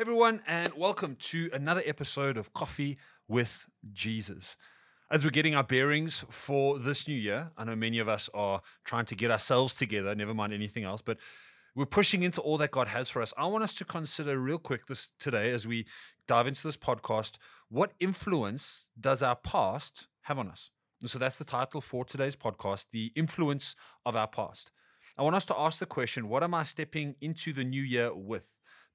Everyone, and welcome to another episode of Coffee with Jesus. As we're getting our bearings for this new year, I know many of us are trying to get ourselves together, never mind anything else, but we're pushing into all that God has for us. I want us to consider real quick this today as we dive into this podcast, what influence does our past have on us? And so that's the title for today's podcast, The Influence of Our Past. I want us to ask the question, what am I stepping into the new year with?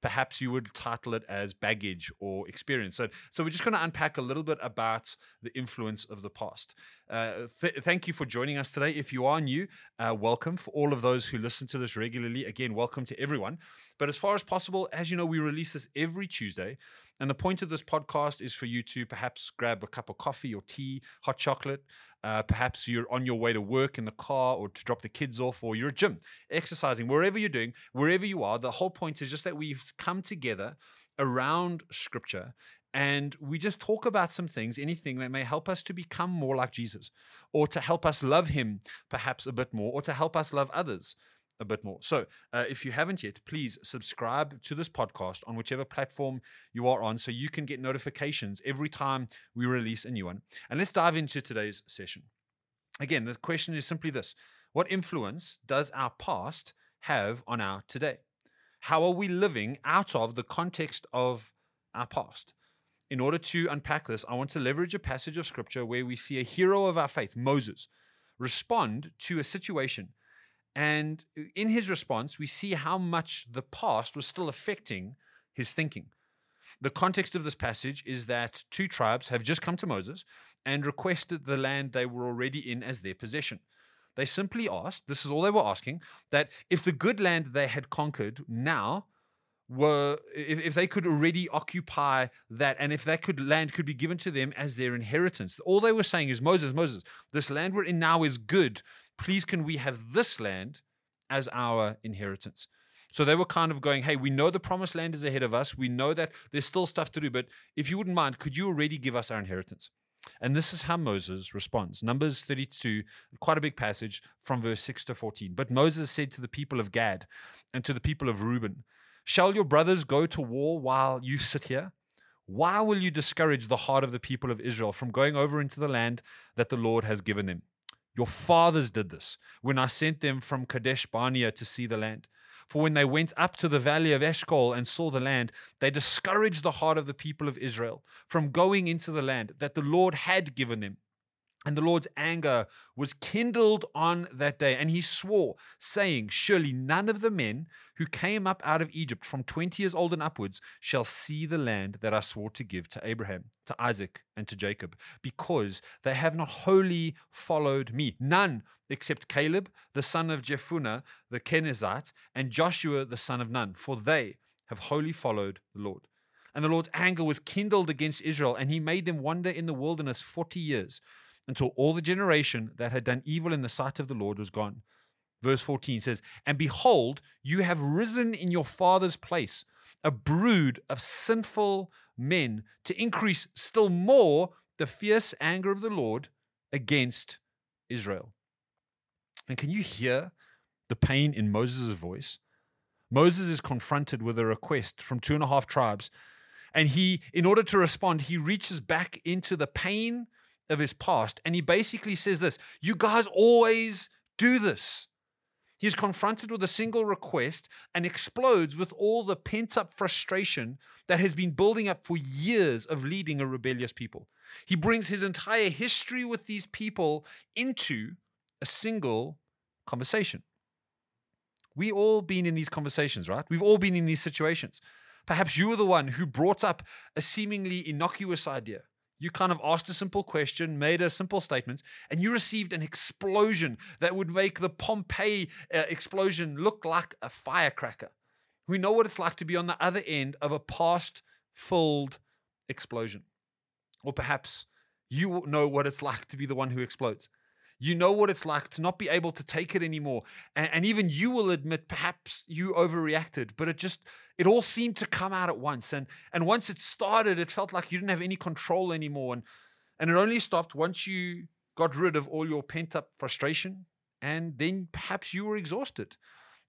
Perhaps you would title it as baggage or experience. So, so we're just going to unpack a little bit about the influence of the past. Uh, th- thank you for joining us today. If you are new, uh, welcome. For all of those who listen to this regularly, again, welcome to everyone. But as far as possible, as you know, we release this every Tuesday. And the point of this podcast is for you to perhaps grab a cup of coffee or tea, hot chocolate. Uh, perhaps you're on your way to work in the car or to drop the kids off, or you're at gym, exercising, wherever you're doing, wherever you are. The whole point is just that we've come together around scripture and we just talk about some things, anything that may help us to become more like Jesus, or to help us love him perhaps a bit more, or to help us love others a bit more. So, uh, if you haven't yet, please subscribe to this podcast on whichever platform you are on so you can get notifications every time we release a new one. And let's dive into today's session. Again, the question is simply this What influence does our past have on our today? How are we living out of the context of our past? In order to unpack this, I want to leverage a passage of scripture where we see a hero of our faith, Moses, respond to a situation and uh, in his response, we see how much the past was still affecting his thinking. The context of this passage is that two tribes have just come to Moses and requested the land they were already in as their possession. They simply asked, this is all they were asking, that if the good land they had conquered now were if, if they could already occupy that and if that could land could be given to them as their inheritance all they were saying is moses moses this land we're in now is good please can we have this land as our inheritance? So they were kind of going, hey, we know the promised land is ahead of us. We know that there's still stuff to do, but if you wouldn't mind, could you already give us our inheritance? And this is how Moses responds. Numbers 32, quite a big passage from verse 6 to 14. But Moses said to the people of Gad and to the people of Reuben, Shall your brothers go to war while you sit here? Why will you discourage the heart of the people of Israel from going over into the land that the Lord has given them? Your fathers did this when I sent them from Kadesh Barnea to see the land. For when they went up to the valley of Eshcol and saw the land, they discouraged the heart of the people of Israel from going into the land that the Lord had given them. And the Lord's anger was kindled on that day. And he swore, saying, Surely none of the men who came up out of Egypt from 20 years old and upwards shall see the land that I swore to give to Abraham, to Isaac, and to Jacob, because they have not wholly followed me. None except Caleb, the son of Jephunneh, the Kenizzite, and Joshua, the son of Nun, for they have wholly followed the Lord. And the Lord's anger was kindled against Israel, and he made them wander in the wilderness 40 years until all the generation that had done evil in the sight of the Lord was gone. Verse 14 says, And behold, you have risen in your father's place a brood of sinful men to increase still more the fierce anger of the Lord against Israel. And can you hear the pain in Moses' voice? Moses is confronted with a request from two and a half tribes. And he, in order to respond, he reaches back into the pain of his past. And he basically says this You guys always do this. He's confronted with a single request and explodes with all the pent up frustration that has been building up for years of leading a rebellious people. He brings his entire history with these people into a single conversation. We all been in these conversations, right? We've all been in these situations. Perhaps you were the one who brought up a seemingly innocuous idea you kind of asked a simple question, made a simple statement, and you received an explosion that would make the Pompeii uh, explosion look like a firecracker. We know what it's like to be on the other end of a past filled explosion. Or perhaps you know what it's like to be the one who explodes. You know what it's like to not be able to take it anymore. And, and, even you will admit perhaps you overreacted, but it just, it all seemed to come out at once. And, and once it started, it felt like you didn't have any control anymore. And, and it only stopped once you got rid of all your pent up frustration. And then perhaps you were exhausted.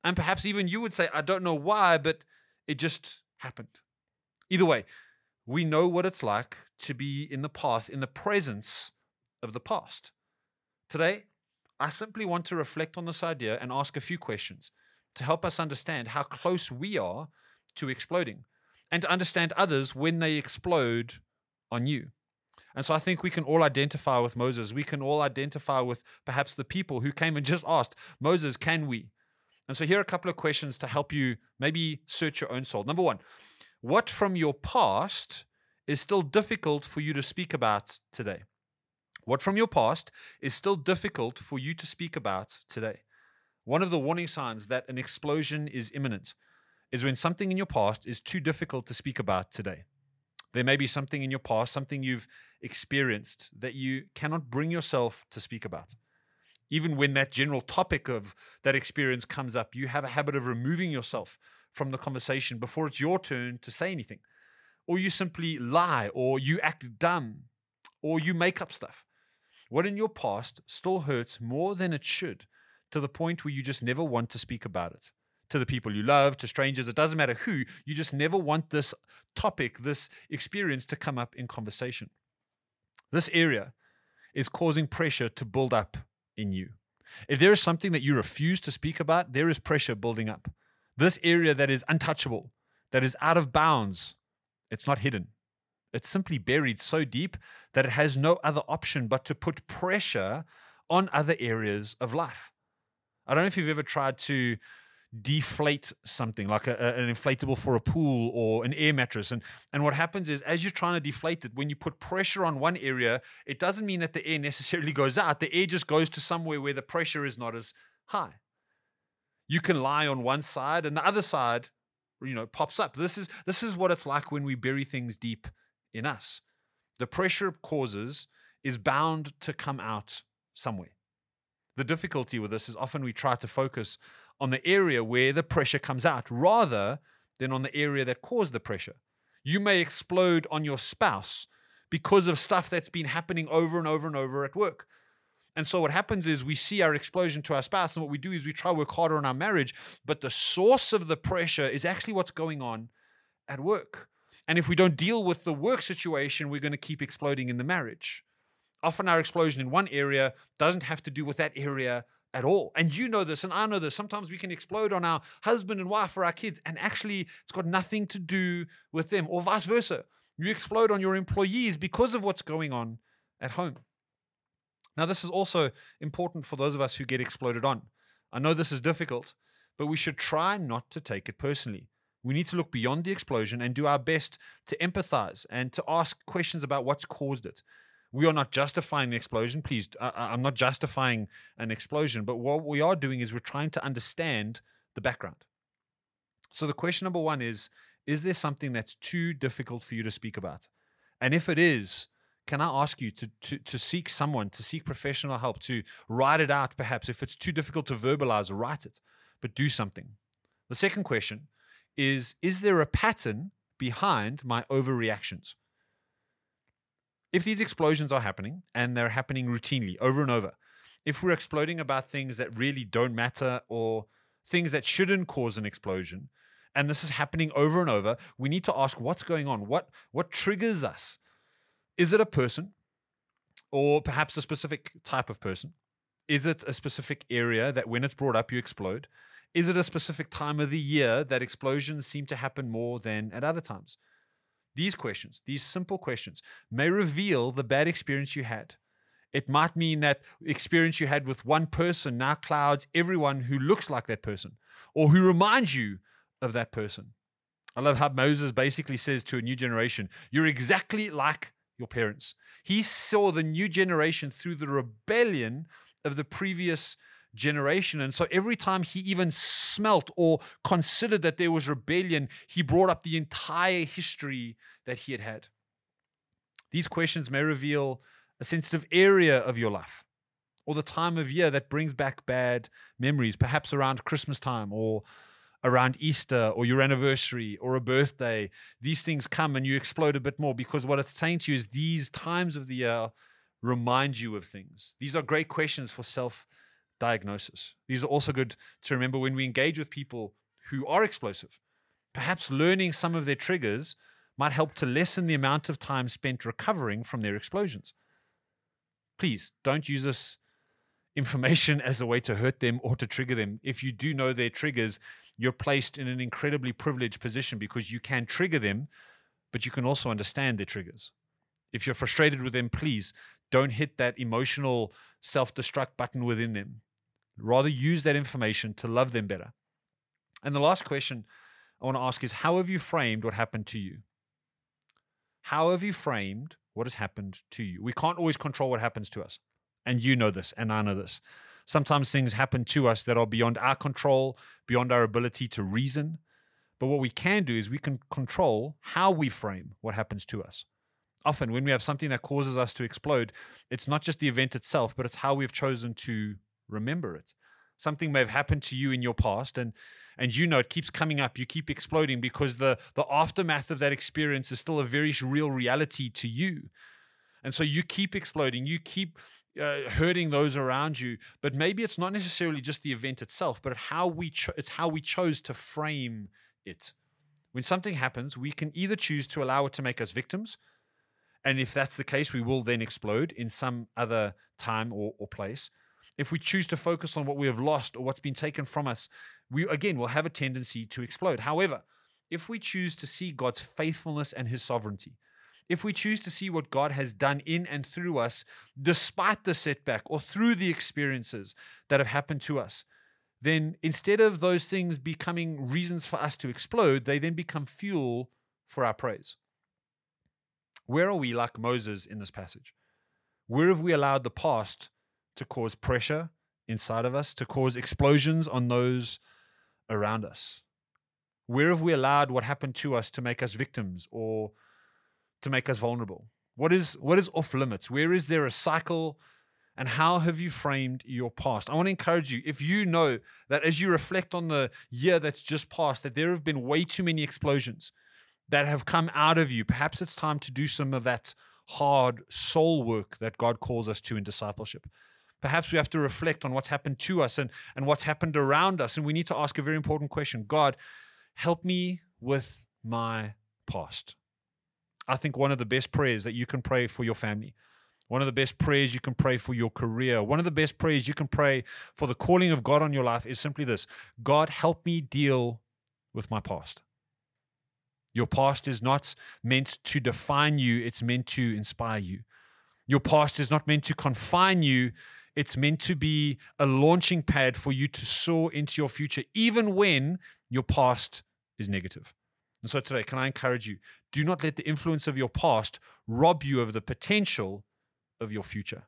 And perhaps even you would say, I don't know why, but it just happened. Either way, we know what it's like to be in the past, in the presence of the past. Today, I simply want to reflect on this idea and ask a few questions to help us understand how close we are to exploding and to understand others when they explode on you. And so I think we can all identify with Moses. We can all identify with perhaps the people who came and just asked, Moses, can we? And so here are a couple of questions to help you maybe search your own soul. Number one, what from your past is still difficult for you to speak about today? What from your past is still difficult for you to speak about today? One of the warning signs that an explosion is imminent is when something in your past is too difficult to speak about today. There may be something in your past, something you've experienced that you cannot bring yourself to speak about. Even when that general topic of that experience comes up, you have a habit of removing yourself from the conversation before it's your turn to say anything. Or you simply lie, or you act dumb, or you make up stuff. What in your past still hurts more than it should to the point where you just never want to speak about it to the people you love, to strangers, it doesn't matter who, you just never want this topic, this experience to come up in conversation. This area is causing pressure to build up in you. If there is something that you refuse to speak about, there is pressure building up. This area that is untouchable, that is out of bounds, it's not hidden. It's simply buried so deep that it has no other option but to put pressure on other areas of life. I don't know if you've ever tried to deflate something like a, an inflatable for a pool or an air mattress. And and what happens is as you're trying to deflate it when you put pressure on one area it doesn't mean that the air necessarily goes out. The air just goes to somewhere where the pressure is not as high. You can lie on one side and the other side you know pops up. This is this is what it's like when we bury things deep in us the pressure it causes is bound to come out somewhere the difficulty with this is often we try to focus on the area where the pressure comes out rather than on the area that caused the pressure. You may explode on your spouse because of stuff that's been happening over and over and over at work. And so what happens is we see our explosion to our spouse, and what we do is we try to work harder on our marriage, but the source of the pressure is actually what's going on at work. And if we don't deal with the work situation, we're going to keep exploding in the marriage. Often our explosion in one area doesn't have to do with that area at all. And you know this, and I know this. Sometimes we can explode on our husband and wife or our kids, and actually it's got nothing to do with them, or vice versa. You explode on your employees because of what's going on at home. Now, this is also important for those of us who get exploded on. I know this is difficult, but we should try not to take it personally. We need to look beyond the explosion and do our best to empathize and to ask questions about what's caused it we are not justifying the explosion. Please, I, am not justifying an explosion, but what we are doing is we're trying to understand the background. So the question number one is Is there something that's too difficult for you to speak about? And if it is, can I ask you to, to, to seek someone, to seek professional help, to write it out perhaps? If it's too difficult to verbalize, write it, but do something. The second question is Is there a pattern behind my overreactions? if these explosions are happening and they're happening routinely over and over, if we're exploding about things that really don't matter or things that shouldn't cause an explosion, and this is happening over and over, we need to ask what's going on? What what triggers us? Is it a person or perhaps a specific type of person? Is it a specific area that when it's brought up you explode? Is it a specific time of the year that explosions seem to happen more than at other times? These questions, these simple questions, may reveal the bad experience you had. It might mean that experience you had with one person now clouds everyone who looks like that person or who reminds you of that person. I love how Moses basically says to a new generation, You're exactly like your parents. He saw the new generation through the rebellion of the previous generation. And so every time he even smelt or considered that there was rebellion, he brought up the entire history that he had had. These questions may reveal a sensitive area of your life or the time of year that brings back bad memories, perhaps around Christmas time or around Easter or your anniversary or a birthday. These things come and you explode a bit more because what it's saying to you is these times of the year remind you of things. These are great questions for self diagnosis. These are also good to remember when we engage with people who are explosive. Perhaps learning some of their triggers might help to lessen the amount of time spent recovering from their explosions. Please don't use this information as a way to hurt them or to trigger them. If you do know their triggers, you're placed in an incredibly privileged position because you can trigger them, but you can also understand their triggers. If you're frustrated with them, please don't hit that emotional self destruct button within them. Rather, use that information to love them better. And the last question I want to ask is How have you framed what happened to you? How have you framed what has happened to you? We can't always control what happens to us. And you know this, and I know this. Sometimes things happen to us that are beyond our control, beyond our ability to reason. But what we can do is we can control how we frame what happens to us. Often, when we have something that causes us to explode, it's not just the event itself, but it's how we've chosen to remember it. Something may have happened to you in your past, and and you know it keeps coming up. You keep exploding because the the aftermath of that experience is still a very real reality to you, and so you keep exploding. You keep uh, hurting those around you. But maybe it's not necessarily just the event itself, but how we cho- it's how we chose to frame it. When something happens, we can either choose to allow it to make us victims, and if that's the case, we will then explode in some other time or, or place. If we choose to focus on what we have lost or what's been taken from us, we again will have a tendency to explode. However, if we choose to see God's faithfulness and his sovereignty, if we choose to see what God has done in and through us, despite the setback or through the experiences that have happened to us, then instead of those things becoming reasons for us to explode, they then become fuel for our praise. Where are we like Moses in this passage? Where have we allowed the past to cause pressure inside of us, to cause explosions on those around us? Where have we allowed what happened to us to make us victims or to make us vulnerable? What is what is off limits? Where is there a cycle? And how have you framed your past? I want to encourage you, if you know that as you reflect on the year that's just passed, that there have been way too many explosions that have come out of you, perhaps it's time to do some of that hard soul work that God calls us to in discipleship. Perhaps we have to reflect on what's happened to us and, and what's happened around us. And we need to ask a very important question God, help me with my past. I think one of the best prayers that you can pray for your family, one of the best prayers you can pray for your career, one of the best prayers you can pray for the calling of God on your life is simply this God, help me deal with my past. Your past is not meant to define you, it's meant to inspire you. Your past is not meant to confine you, it's meant to be a launching pad for you to soar into your future, even when your past is negative. And so today, can I encourage you? Do not let the influence of your past rob you of the potential of your future.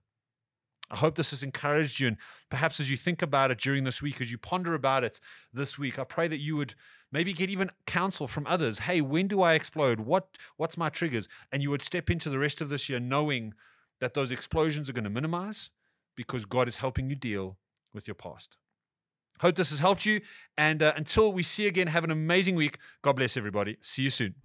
I hope this has encouraged you. And perhaps as you think about it during this week, as you ponder about it this week, I pray that you would maybe get even counsel from others. Hey, when do I explode? What what's my triggers? And you would step into the rest of this year knowing that those explosions are going to minimize because God is helping you deal with your past. Hope this has helped you. And uh, until we see again, have an amazing week. God bless everybody. See you soon.